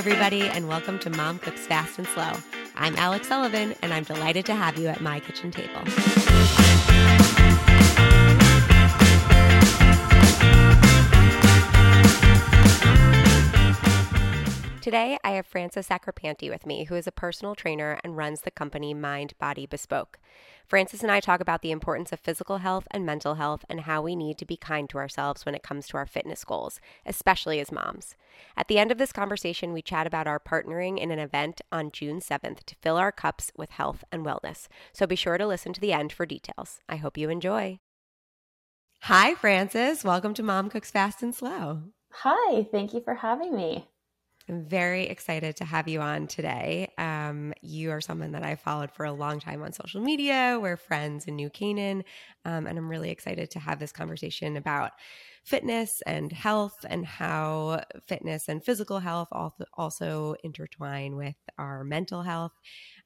everybody, and welcome to Mom Cooks Fast and Slow. I'm Alex Sullivan, and I'm delighted to have you at my kitchen table. Today, I have Frances Sacripanti with me, who is a personal trainer and runs the company Mind Body Bespoke. Frances and I talk about the importance of physical health and mental health and how we need to be kind to ourselves when it comes to our fitness goals, especially as moms. At the end of this conversation, we chat about our partnering in an event on June 7th to fill our cups with health and wellness. So be sure to listen to the end for details. I hope you enjoy. Hi, Frances. Welcome to Mom Cooks Fast and Slow. Hi, thank you for having me. I'm very excited to have you on today. Um, you are someone that I followed for a long time on social media. We're friends in New Canaan. Um, and I'm really excited to have this conversation about fitness and health and how fitness and physical health also intertwine with our mental health.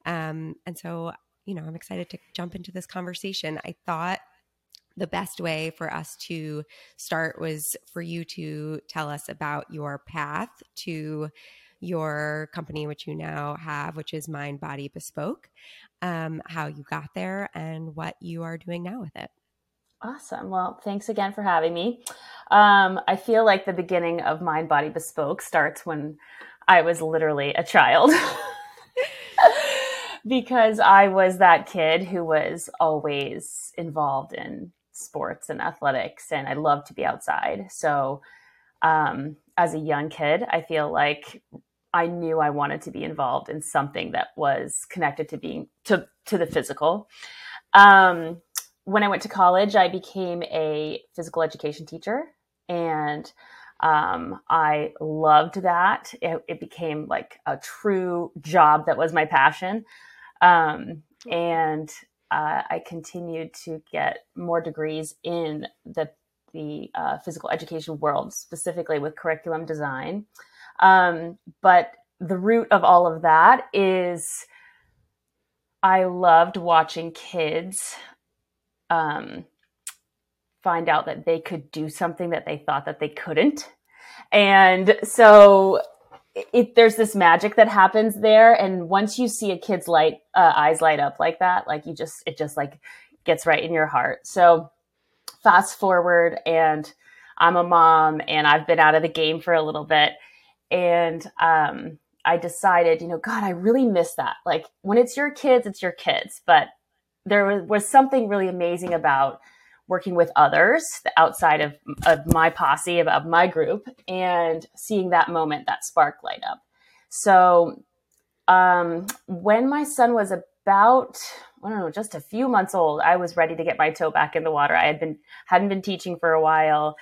Um, and so, you know, I'm excited to jump into this conversation. I thought the best way for us to start was for you to tell us about your path to your company, which you now have, which is Mind Body Bespoke, um, how you got there, and what you are doing now with it. Awesome. Well, thanks again for having me. Um, I feel like the beginning of Mind Body Bespoke starts when I was literally a child. because I was that kid who was always involved in sports and athletics, and I love to be outside. So, um, as a young kid, I feel like I knew I wanted to be involved in something that was connected to being to to the physical. Um, when I went to college, I became a physical education teacher, and um, I loved that. It, it, became like a true job that was my passion. Um, and uh, I continued to get more degrees in the the uh, physical education world, specifically with curriculum design. Um, but the root of all of that is I loved watching kids um, find out that they could do something that they thought that they couldn't. And so it, there's this magic that happens there and once you see a kid's light uh, eyes light up like that like you just it just like gets right in your heart. So fast forward and i'm a mom and i've been out of the game for a little bit and um, i decided you know god i really miss that. Like when it's your kids it's your kids but there was, was something really amazing about working with others outside of, of my posse, of, of my group, and seeing that moment, that spark light up. So um, when my son was about, I don't know, just a few months old, I was ready to get my toe back in the water. I had been hadn't been teaching for a while.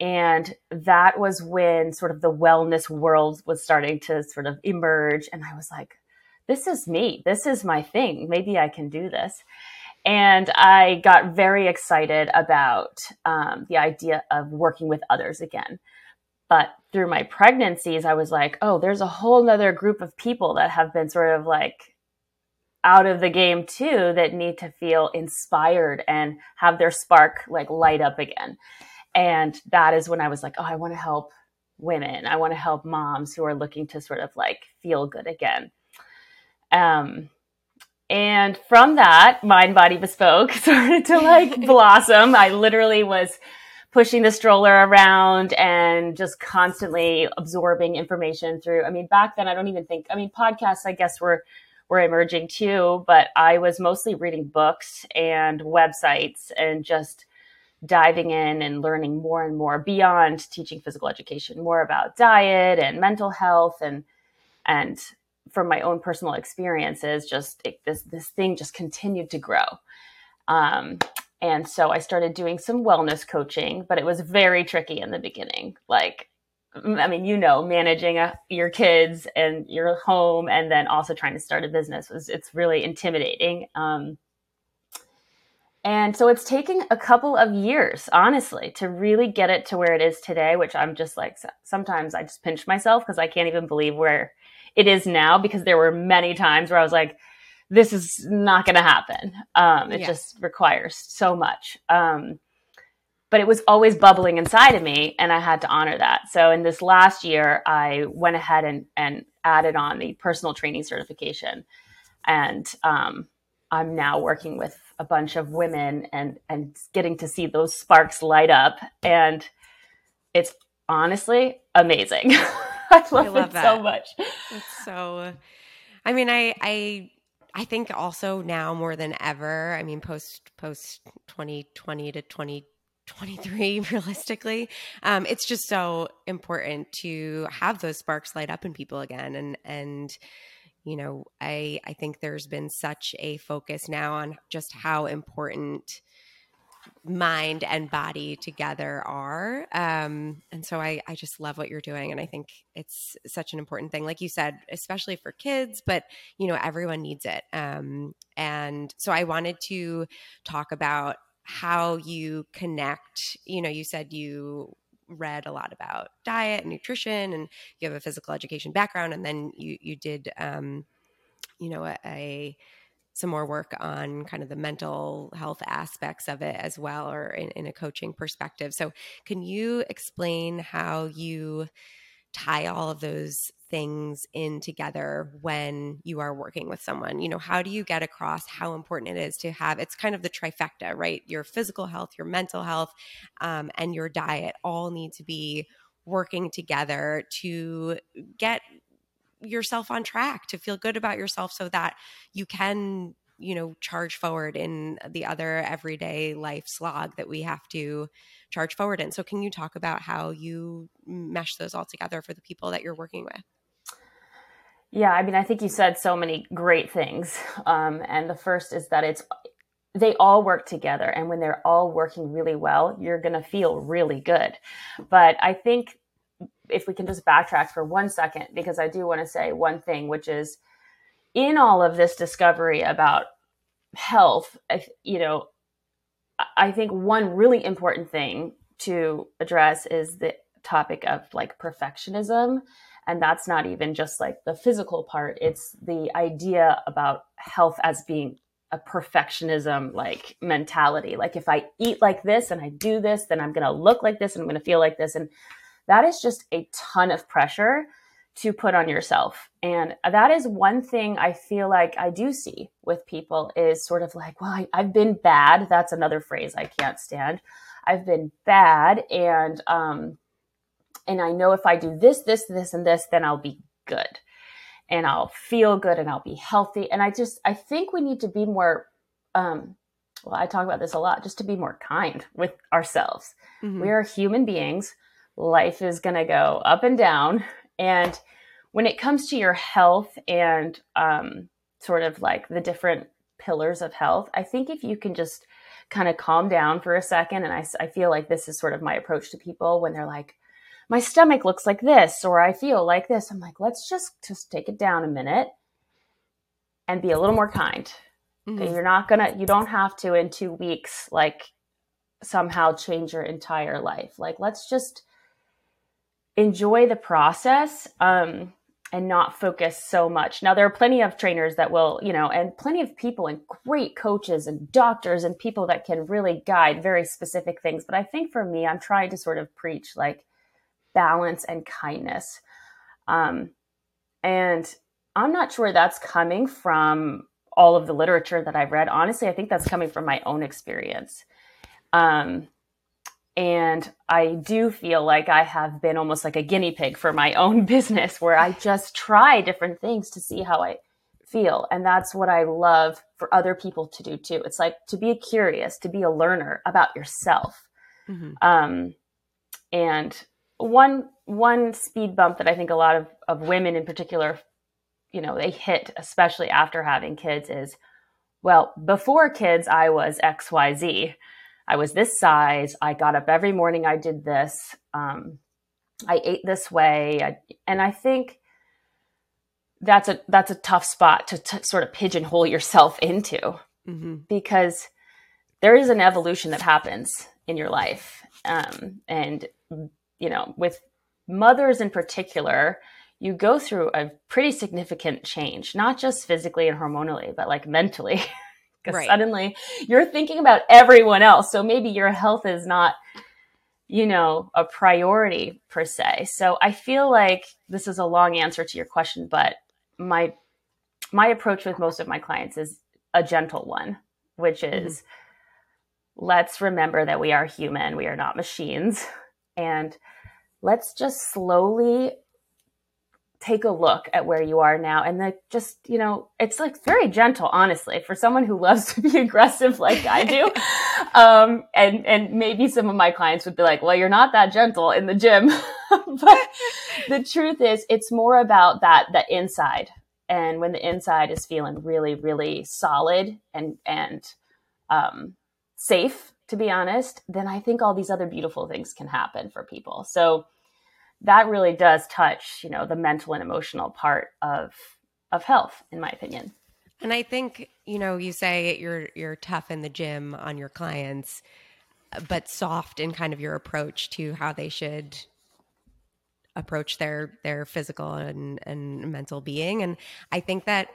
And that was when sort of the wellness world was starting to sort of emerge. And I was like, this is me. This is my thing. Maybe I can do this. And I got very excited about um, the idea of working with others again. But through my pregnancies, I was like, oh, there's a whole other group of people that have been sort of like out of the game too that need to feel inspired and have their spark like light up again. And that is when I was like, oh, I want to help women. I want to help moms who are looking to sort of like feel good again. Um, and from that, Mind Body Bespoke started to like blossom. I literally was pushing the stroller around and just constantly absorbing information through. I mean, back then, I don't even think, I mean, podcasts, I guess, were, were emerging too, but I was mostly reading books and websites and just diving in and learning more and more beyond teaching physical education, more about diet and mental health and, and from my own personal experiences, just it, this this thing just continued to grow. Um, and so I started doing some wellness coaching, but it was very tricky in the beginning. Like, I mean, you know, managing a, your kids and your home, and then also trying to start a business was it's really intimidating. Um, and so it's taking a couple of years, honestly, to really get it to where it is today, which I'm just like, sometimes I just pinch myself because I can't even believe where it is now because there were many times where I was like, this is not going to happen. Um, it just requires so much. Um, but it was always bubbling inside of me, and I had to honor that. So in this last year, I went ahead and, and added on the personal training certification. And um, I'm now working with a bunch of women and and getting to see those sparks light up. And it's honestly amazing. I love, I love it that. so much. It's so I mean, I I I think also now more than ever, I mean post post 2020 to 2023 realistically, um, it's just so important to have those sparks light up in people again and and you know, I I think there's been such a focus now on just how important mind and body together are. Um, and so I, I just love what you're doing. And I think it's such an important thing, like you said, especially for kids, but you know, everyone needs it. Um, and so I wanted to talk about how you connect, you know, you said you read a lot about diet and nutrition and you have a physical education background and then you, you did, um, you know, a, a some more work on kind of the mental health aspects of it as well, or in, in, a coaching perspective. So, can you explain how you tie all of those things in together when you are working with someone? You know, how do you get across how important it is to have it's kind of the trifecta, right? Your physical health, your mental health, um, and your diet all need to be working together to get yourself on track to feel good about yourself so that you can you know charge forward in the other everyday life slog that we have to charge forward in. So can you talk about how you mesh those all together for the people that you're working with? Yeah i mean i think you said so many great things. Um, and the first is that it's they all work together. And when they're all working really well you're going to feel really good. But i think if we can just backtrack for one second, because I do want to say one thing, which is in all of this discovery about health, you know, I think one really important thing to address is the topic of like perfectionism. And that's not even just like the physical part, it's the idea about health as being a perfectionism like mentality. Like if I eat like this and I do this, then I'm going to look like this and I'm going to feel like this. And that is just a ton of pressure to put on yourself. And that is one thing I feel like I do see with people is sort of like, well, I, have been bad. That's another phrase I can't stand. I've been bad. And, um, and I know if I do this, this, this, and this, then I'll be good and I'll feel good and I'll be healthy. And I just, I think we need to be more, um, well, I talk about this a lot, just to be more kind with ourselves. Mm-hmm. We are human beings life is going to go up and down. And when it comes to your health and um, sort of like the different pillars of health, I think if you can just kind of calm down for a second, and I, I feel like this is sort of my approach to people when they're like, my stomach looks like this, or I feel like this. I'm like, let's just just take it down a minute and be a little more kind. Mm-hmm. Okay, you're not gonna, you don't have to in two weeks, like somehow change your entire life. Like, let's just enjoy the process um, and not focus so much. Now, there are plenty of trainers that will, you know, and plenty of people and great coaches and doctors and people that can really guide very specific things. But I think for me, I'm trying to sort of preach like balance and kindness. Um, and I'm not sure that's coming from all of the literature that I've read. Honestly, I think that's coming from my own experience. Um, and I do feel like I have been almost like a guinea pig for my own business where I just try different things to see how I feel. And that's what I love for other people to do too. It's like to be curious, to be a learner about yourself. Mm-hmm. Um, and one one speed bump that I think a lot of, of women in particular, you know, they hit, especially after having kids, is well, before kids, I was XYZ I was this size. I got up every morning. I did this. Um, I ate this way. I, and I think that's a that's a tough spot to, to sort of pigeonhole yourself into mm-hmm. because there is an evolution that happens in your life, um, and you know, with mothers in particular, you go through a pretty significant change, not just physically and hormonally, but like mentally. because right. suddenly you're thinking about everyone else. So maybe your health is not, you know, a priority per se. So I feel like this is a long answer to your question, but my my approach with most of my clients is a gentle one, which mm-hmm. is mm-hmm. let's remember that we are human, we are not machines, and let's just slowly take a look at where you are now and then just you know it's like very gentle honestly for someone who loves to be aggressive like i do. Um, and and maybe some of my clients would be like well you're not that gentle in the gym. But the truth is it's more about that the inside. And when the inside is feeling really really solid and and um, safe to be honest then i think all these other beautiful things can happen for people. So that really does touch, you know, the mental and emotional part of of health, in my opinion. And I think, you know, you say you're you're tough in the gym on your clients, but soft in kind of your approach to how they should approach their their physical and and mental being and i think that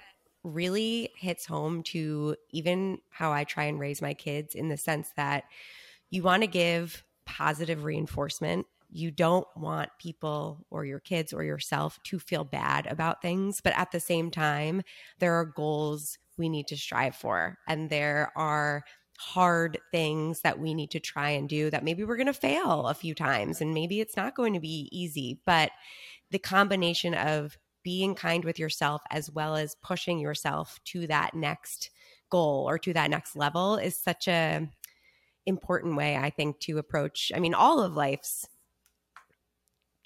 really hits home to even how i try and raise my kids in the sense that you want to give positive reinforcement you don't want people or your kids or yourself to feel bad about things. But at the same time, there are goals we need to strive for. And there are hard things that we need to try and do that maybe we're going to fail a few times and maybe it's not going to be easy. But the combination of being kind with yourself as well as pushing yourself to that next goal or to that next level is such a important way i think to approach i mean all of life's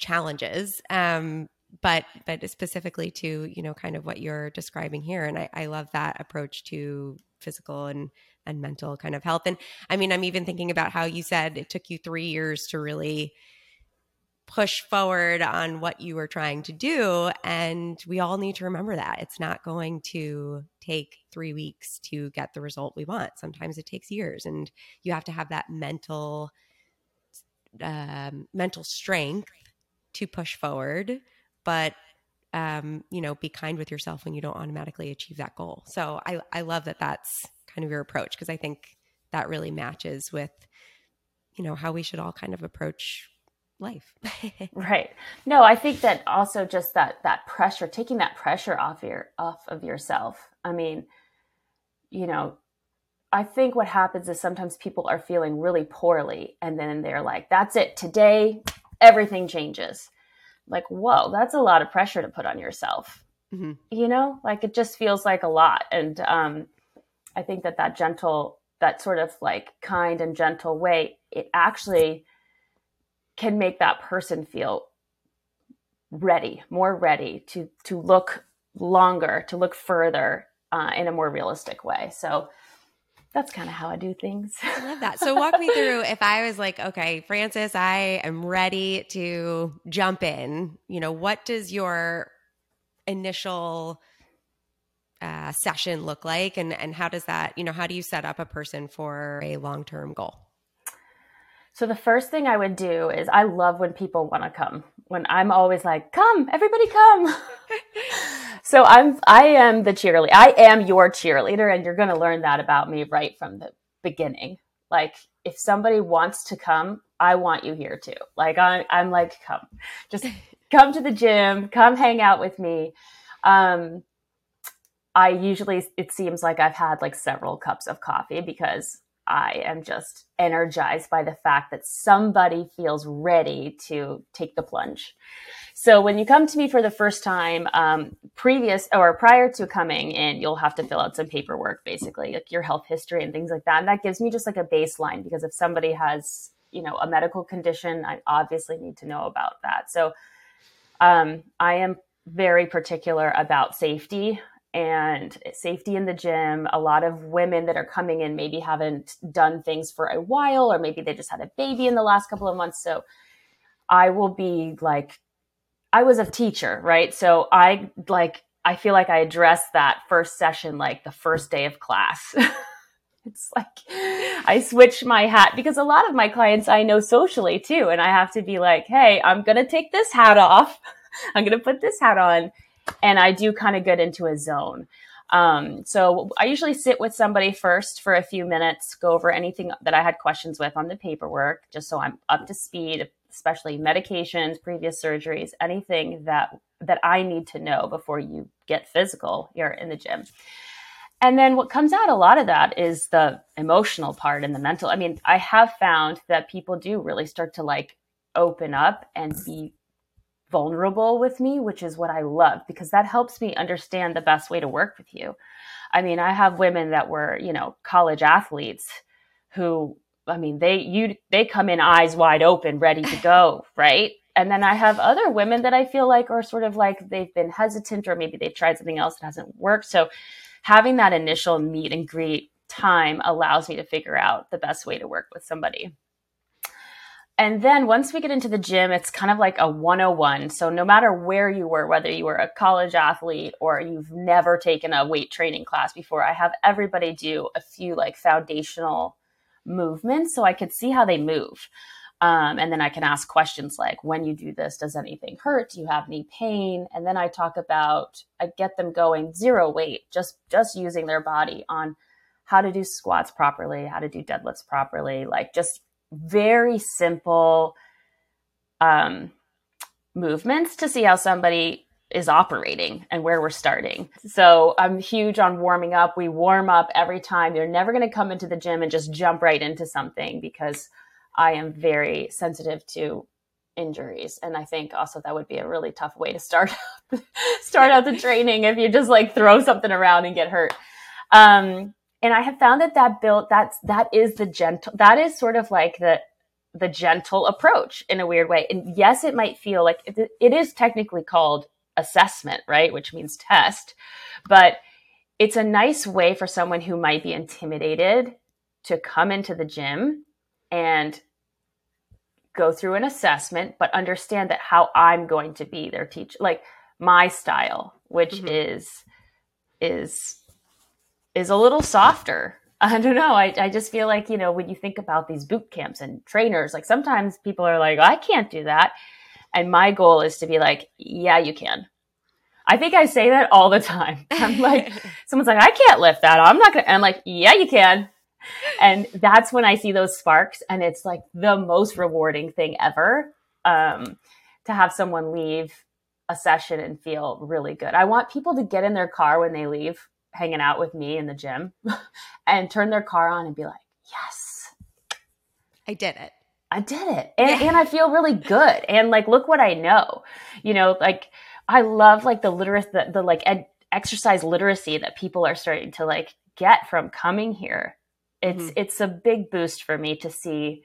challenges um, but but specifically to you know kind of what you're describing here. And I, I love that approach to physical and and mental kind of health. And i mean i'm even thinking about how you said it took you three years to really push forward on what you were trying to do. And we all need to remember that. It's not going to take three weeks to get the result we want. Sometimes it takes years and you have to have that mental um, mental strength to push forward, but um, you know, be kind with yourself when you don't automatically achieve that goal. So I, I love that that's kind of your approach because I think that really matches with, you know, how we should all kind of approach life. right. No, I think that also just that that pressure, taking that pressure off your off of yourself. I mean, you know, I think what happens is sometimes people are feeling really poorly and then they're like, that's it. Today everything changes. Like, whoa, that's a lot of pressure to put on yourself. Mm-hmm. You know, like it just feels like a lot. And um, I think that that gentle, that sort of like kind and gentle way, it actually can make that person feel ready, more ready to to look longer, to look further uh, in a more realistic way. So that's kind of how I do things. I love that. So walk me through if I was like, okay, Frances, I am ready to jump in. You know, what does your initial uh, session look like, and and how does that, you know, how do you set up a person for a long term goal? So the first thing I would do is I love when people want to come. When I'm always like, "Come, everybody come." so I'm I am the cheerleader. I am your cheerleader and you're going to learn that about me right from the beginning. Like if somebody wants to come, I want you here too. Like I, I'm like, come, just come to the gym, come hang out with me. Um, I usually, it seems like I've had like several cups of coffee because I am just energized by the fact that somebody feels ready to take the plunge. So when you come to me for the first time, um, previous or prior to coming in, you'll have to fill out some paperwork, basically, like your health history and things like that. And that gives me just like a baseline because if somebody has, you know, a medical condition, I obviously need to know about that. So um, I am very particular about safety and safety in the gym. A lot of women that are coming in maybe haven't done things for a while, or maybe they just had a baby in the last couple of months. So I will be like, I was a teacher, right? So I like, I feel like I addressed that first session like the first day of class. it's like I switch my hat because a lot of my clients I know socially too. And I have to be like, hey, I'm going to take this hat off. I'm going to put this hat on and I do kind of get into a zone. Um, so I usually sit with somebody first for a few minutes, go over anything that I had questions with on the paperwork, just so I'm up to speed, especially medications, previous surgeries, anything that that I need to know before you get physical here in the gym. And then what comes out a lot of that is the emotional part and the mental. I mean, I have found that people do really start to like open up and be vulnerable with me, which is what I love because that helps me understand the best way to work with you. I mean, I have women that were, you know, college athletes who I mean, they you they come in eyes wide open, ready to go, right? And then I have other women that I feel like are sort of like they've been hesitant or maybe they've tried something else that hasn't worked. So having that initial meet and greet time allows me to figure out the best way to work with somebody. And then once we get into the gym, it's kind of like a 101. So no matter where you were, whether you were a college athlete or you've never taken a weight training class before, I have everybody do a few like foundational movements so I could see how they move. Um, and then I can ask questions like, when you do this, does anything hurt? Do you have any pain? And then I talk about, I get them going zero weight, just just using their body on how to do squats properly, how to do deadlifts properly, like just very simple um, movements to see how somebody is operating and where we're starting. So I'm huge on warming up. We warm up every time. You're never going to come into the gym and just jump right into something because I am very sensitive to injuries and i think also that would be a really tough way to start start out the training if you just like throw something around and get hurt um, and i have found that that built that's that is the gentle that is sort of like the the gentle approach in a weird way. And yes it might feel like it, it is technically called assessment right? Which means test. But it's a nice way for someone who might be intimidated to come into the gym and go through an assessment, but understand that how I'm going to be their teacher, like my style, which mm-hmm. is is is a little softer. I don't know. I, I just feel like, you know, when you think about these boot camps and trainers, like sometimes people are like, I can't do that. And my goal is to be like, yeah, you can. I think I say that all the time. I'm like, someone's like, I can't lift that. I'm not going to. I'm like, yeah, you can and that's when I see those sparks, and it's like the most rewarding thing ever um, to have someone leave a session and feel really good. I want people to get in their car when they leave, hanging out with me in the gym, and turn their car on and be like, "Yes, I did it." I did it. And, yeah. and I feel really good. And like, look what I know. You know, like I love like the literacy, the, the like ed- exercise literacy that people are starting to like get from coming here it's mm-hmm. it's a big boost for me to see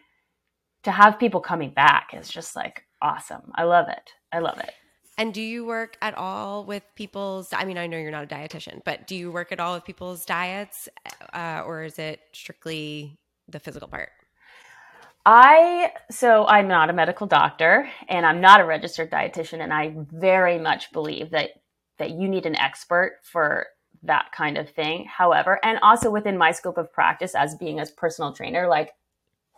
to have people coming back is just like awesome. I love it. I love it. And do you work at all with people's? I mean, I know you're not a dietitian, but do you work at all with people's diets, uh, or is it strictly the physical part? I so I'm not a medical doctor, and I'm not a registered dietitian, and I very much believe that that you need an expert for that kind of thing. However, and also within my scope of practice as being a personal trainer, like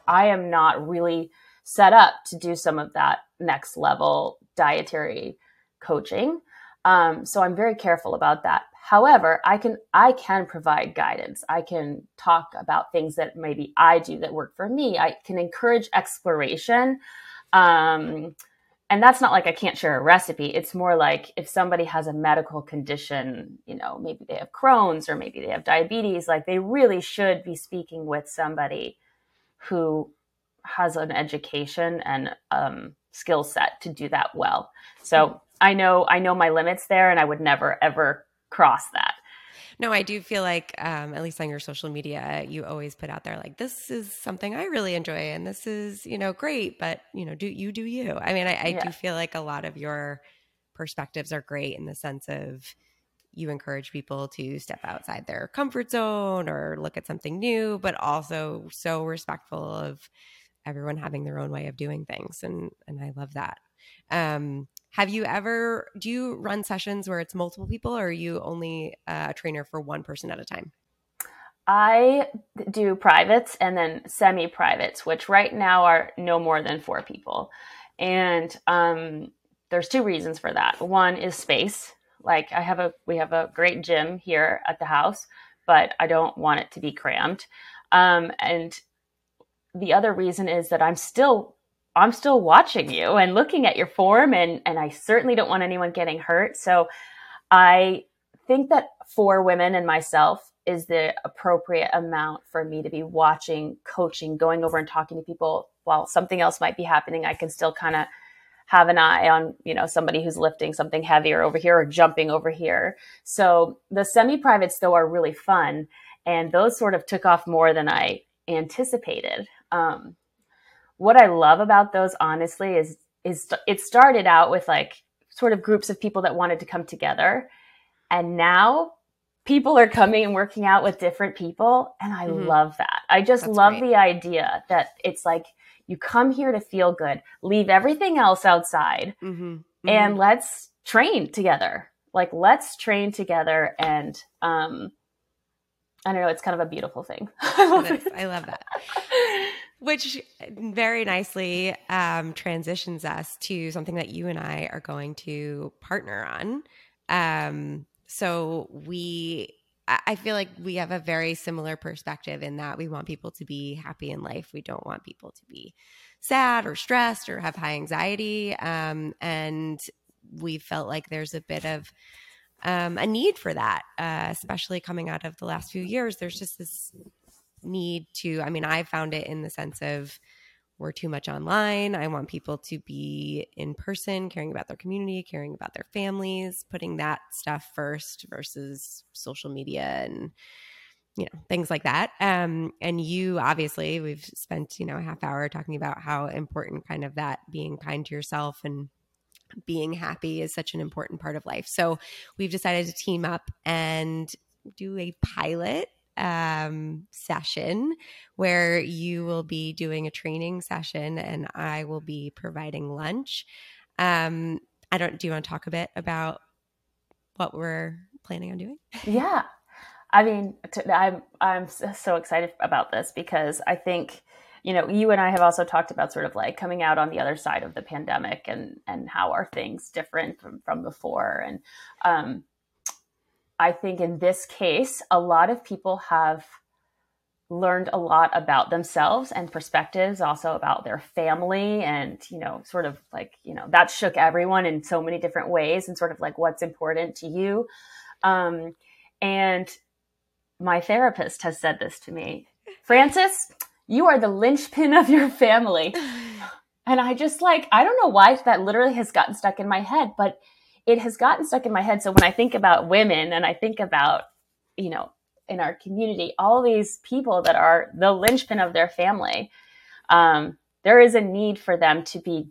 I am not really set up to do some of that next level dietary coaching. Um, so I'm very careful about that. However, I can I can provide guidance. I can talk about things that maybe I do that work for me. I can encourage exploration. Um, and that's not like I can't share a recipe. It's more like if somebody has a medical condition, you know, maybe they have Crohn's or maybe they have diabetes, like they really should be speaking with somebody who has an education and um, skill set to do that well. So I know I know my limits there, and I would never ever cross that. No, I do feel like, um, at least on your social media, you always put out there like, this is something I really enjoy and this is, you know, great, but, you know, do you do you. I mean, I, I yeah. do feel like a lot of your perspectives are great in the sense of you encourage people to step outside their comfort zone or look at something new, but also so respectful of everyone having their own way of doing things. And, and I love that. Um, have you ever, do you run sessions where it's multiple people or are you only uh, a trainer for one person at a time? I do privates and then semi privates, which right now are no more than four people. And um, there's two reasons for that. One is space. Like I have a we have a great gym here at the house, but I don't want it to be crammed. Um, and the other reason is that I'm still I'm still watching you and looking at your form and and I certainly don't want anyone getting hurt. So I think that for women and myself is the appropriate amount for me to be watching, coaching, going over and talking to people while something else might be happening. I can still kind of have an eye on, you know, somebody who's lifting something heavier over here or jumping over here. So the semi-privates though are really fun and those sort of took off more than I anticipated. Um, what I love about those, honestly, is is it started out with like sort of groups of people that wanted to come together, and now people are coming and working out with different people, and I mm-hmm. love that. I just That's love great. the idea that it's like you come here to feel good, leave everything else outside, mm-hmm. Mm-hmm. and let's train together. Like let's train together and um I don't know, it's kind of a beautiful thing. I love that. Which very nicely um, transitions us to something that you and I are going to partner on. Um, so we, I feel like we have a very similar perspective in that we want people to be happy in life. We don't want people to be sad or stressed or have high anxiety. Um, and we felt like there's a bit of um, a need for that, uh, especially coming out of the last few years. There's just this need to, I mean, I found it in the sense of we're too much online. I want people to be in person, caring about their community, caring about their families, putting that stuff first versus social media and you know things like that um and you obviously we've spent you know a half hour talking about how important kind of that being kind to yourself and being happy is such an important part of life. So we've decided to team up and do a pilot um, session where you will be doing a training session and I will be providing lunch. Um, I don't, do you want to talk a bit about what we're planning on doing? Yeah. I mean, I'm, I'm so excited about this because I think, you know, you and I have also talked about sort of like coming out on the other side of the pandemic and and how are things different from from before. And um, I think in this case, a lot of people have learned a lot about themselves and perspectives also about their family and you know sort of like you know that shook everyone in so many different ways and sort of like what's important to you um, and my therapist has said this to me Frances you are the linchpin of your family. And I just like, I don't know why that literally has gotten stuck in my head, but it has gotten stuck in my head. So when I think about women and I think about, you know, in our community, all these people that are the linchpin of their family, um, there is a need for them to be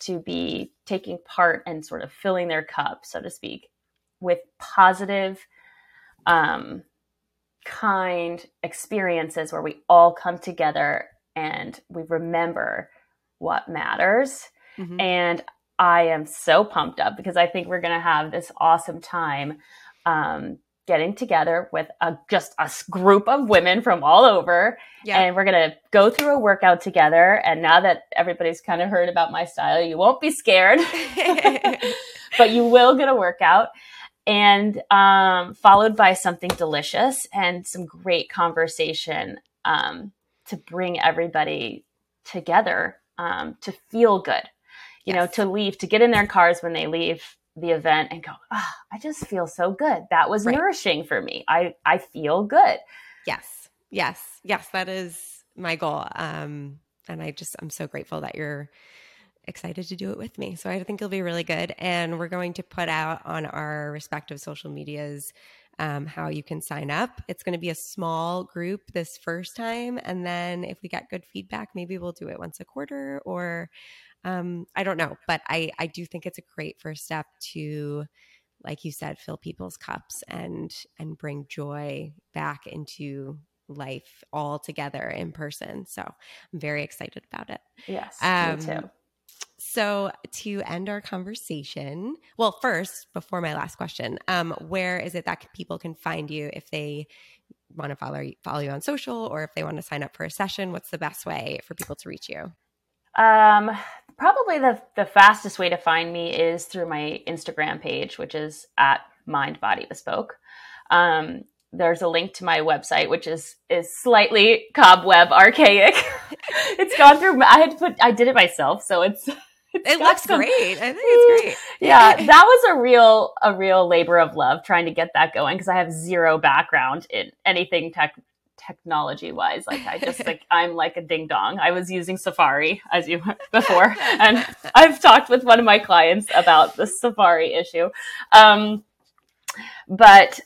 to be taking part and sort of filling their cup, so to speak, with positive um, kind experiences where we all come together and we remember what matters. Mm-hmm. And I am so pumped up because I think we're going to have this awesome time um, getting together with a, just a group of women from all over. Yeah. And we're going to go through a workout together. And now that everybody's kind of heard about my style, you won't be scared, but you will get a workout and um, followed by something delicious and some great conversation um, to bring everybody together um, to feel good. You yes. know, to leave, to get in their cars when they leave the event and go, oh, I just feel so good. That was right. nourishing for me. I I feel good. Yes, yes, yes. That is my goal. Um, and I just I'm so grateful that you're excited to do it with me. So I think it'll be really good. And we're going to put out on our respective social medias um, how you can sign up. It's going to be a small group this first time. And then if we get good feedback, maybe we'll do it once a quarter or um, I don't know. But I, I do think it's a great first step to like you said fill people's cups and and bring joy back into life all together in person so i'm very excited about it yes um, me too so, to end our conversation, well, first, before my last question, um, where is it that people can find you if they want to follow you, follow you on social or if they want to sign up for a session? What's the best way for people to reach you? Um, probably the the fastest way to find me is through my Instagram page, which is at Mind Body Bespoke. Um, there's a link to my website, which is is slightly cobweb archaic. it's gone through. I had to put. I did it myself, so it's. It looks some, great. I think it's great. yeah, that was a real a real labor of love trying to get that going because I have zero background in anything tech technology wise. Like I just like I'm like a ding dong. I was using Safari as you before, and I've talked with one of my clients about the Safari issue. Um, but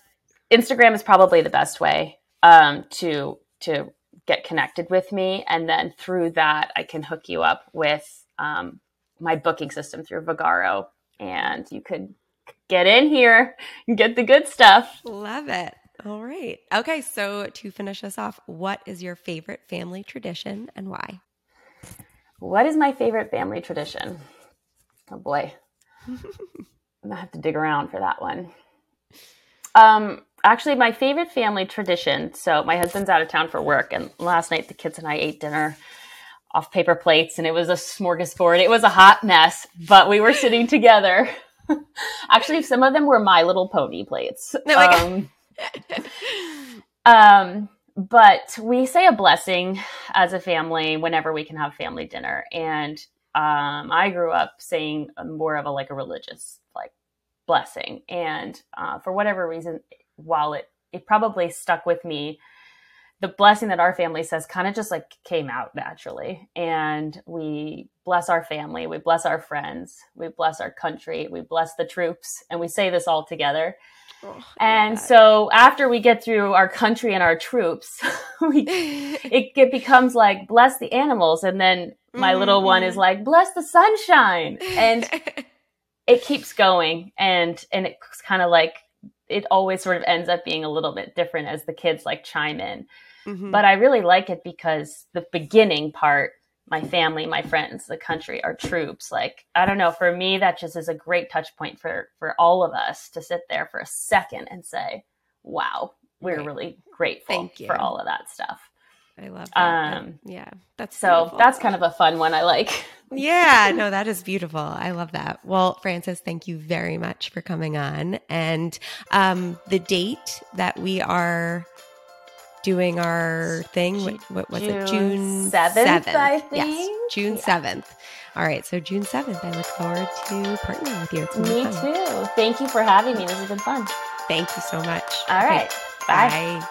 Instagram is probably the best way um, to to get connected with me, and then through that, I can hook you up with um, my booking system through Vagaro, and you could get in here and get the good stuff. Love it. All right. Okay, so to finish us off, what is your favorite family tradition and why? What is my favorite family tradition? Oh boy. I'm gonna have to dig around for that one. Um, actually, my favorite family tradition. So my husband's out of town for work, and last night the kids and I ate dinner off paper plates, and it was a smorgasbord. It was a hot mess, but we were sitting together. actually, some of them were My Little Pony plates. No, um, um, but we say a blessing as a family whenever we can have family dinner, and um, I grew up saying more of a like a religious like blessing. And uh, for whatever reason, while it it probably stuck with me, the blessing that our family says kind of just like came out naturally. And we bless our family, we bless our friends, we bless our country, we bless the troops, and we say this all together. Oh, and so after we get through our country and our troops, we, it, it becomes like bless the animals, and then my mm-hmm. little one is mm-hmm. like bless the sunshine, and it keeps going and and it's kind of like it always sort of ends up being a little bit different as the kids like chime in mm-hmm. but i really like it because the beginning part my family my friends the country our troops like i don't know for me that just is a great touch point for for all of us to sit there for a second and say wow we're right. really grateful for all of that stuff I love that. Um, yeah, that's so beautiful. that's kind of a fun one. I like. yeah, no, that is beautiful. I love that. Well, Frances, thank you very much for coming on. And um, the date that we are doing our thing, what, what was June it? June seventh. I think. Yes, June seventh. All right, so June seventh. I look forward to partnering with you. It's Me too. Thank you for having me. This has been fun. Thank you so much. All okay. right. Bye. Bye.